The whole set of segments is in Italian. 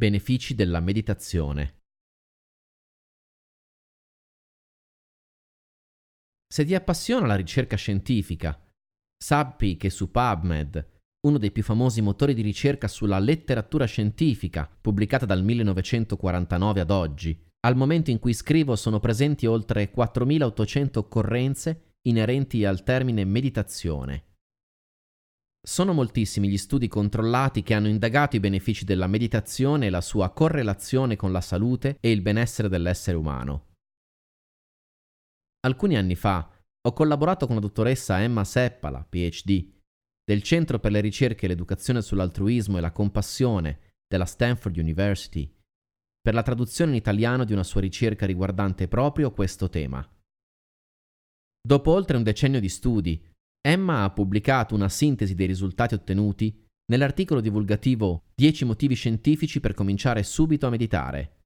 Benefici della meditazione. Se ti appassiona la ricerca scientifica, sappi che su PubMed, uno dei più famosi motori di ricerca sulla letteratura scientifica, pubblicata dal 1949 ad oggi, al momento in cui scrivo sono presenti oltre 4800 occorrenze inerenti al termine meditazione. Sono moltissimi gli studi controllati che hanno indagato i benefici della meditazione e la sua correlazione con la salute e il benessere dell'essere umano. Alcuni anni fa ho collaborato con la dottoressa Emma Seppala, PhD, del Centro per le ricerche e l'educazione sull'altruismo e la compassione della Stanford University, per la traduzione in italiano di una sua ricerca riguardante proprio questo tema. Dopo oltre un decennio di studi, Emma ha pubblicato una sintesi dei risultati ottenuti nell'articolo divulgativo 10 motivi scientifici per cominciare subito a meditare.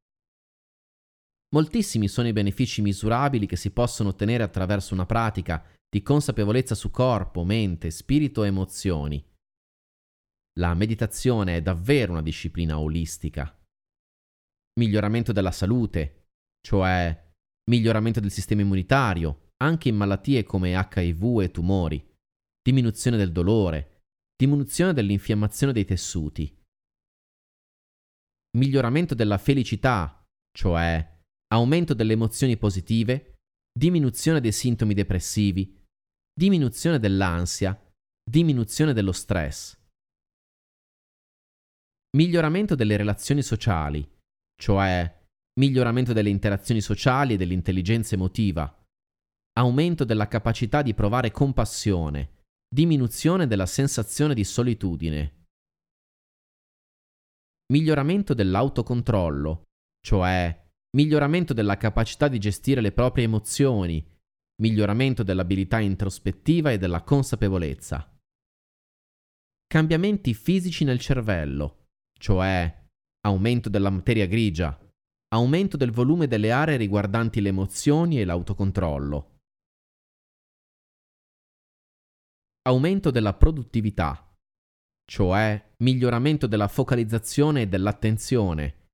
Moltissimi sono i benefici misurabili che si possono ottenere attraverso una pratica di consapevolezza su corpo, mente, spirito e emozioni. La meditazione è davvero una disciplina olistica. Miglioramento della salute, cioè miglioramento del sistema immunitario, anche in malattie come HIV e tumori diminuzione del dolore, diminuzione dell'infiammazione dei tessuti, miglioramento della felicità, cioè aumento delle emozioni positive, diminuzione dei sintomi depressivi, diminuzione dell'ansia, diminuzione dello stress. Miglioramento delle relazioni sociali, cioè miglioramento delle interazioni sociali e dell'intelligenza emotiva, aumento della capacità di provare compassione, diminuzione della sensazione di solitudine, miglioramento dell'autocontrollo, cioè miglioramento della capacità di gestire le proprie emozioni, miglioramento dell'abilità introspettiva e della consapevolezza. Cambiamenti fisici nel cervello, cioè aumento della materia grigia, aumento del volume delle aree riguardanti le emozioni e l'autocontrollo, aumento della produttività, cioè miglioramento della focalizzazione e dell'attenzione,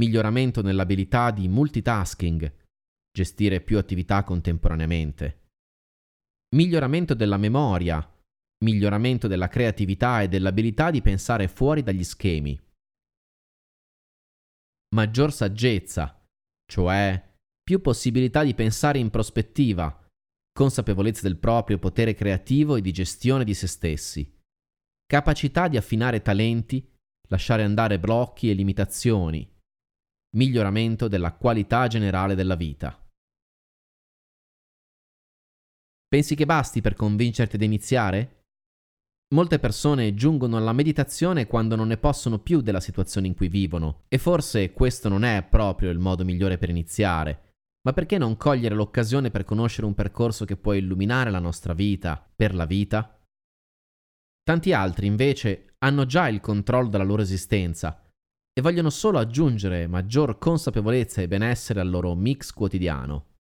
miglioramento nell'abilità di multitasking, gestire più attività contemporaneamente, miglioramento della memoria, miglioramento della creatività e dell'abilità di pensare fuori dagli schemi, maggior saggezza, cioè più possibilità di pensare in prospettiva, consapevolezza del proprio potere creativo e di gestione di se stessi, capacità di affinare talenti, lasciare andare blocchi e limitazioni, miglioramento della qualità generale della vita. Pensi che basti per convincerti ad iniziare? Molte persone giungono alla meditazione quando non ne possono più della situazione in cui vivono, e forse questo non è proprio il modo migliore per iniziare, ma perché non cogliere l'occasione per conoscere un percorso che può illuminare la nostra vita, per la vita? Tanti altri, invece, hanno già il controllo della loro esistenza e vogliono solo aggiungere maggior consapevolezza e benessere al loro mix quotidiano.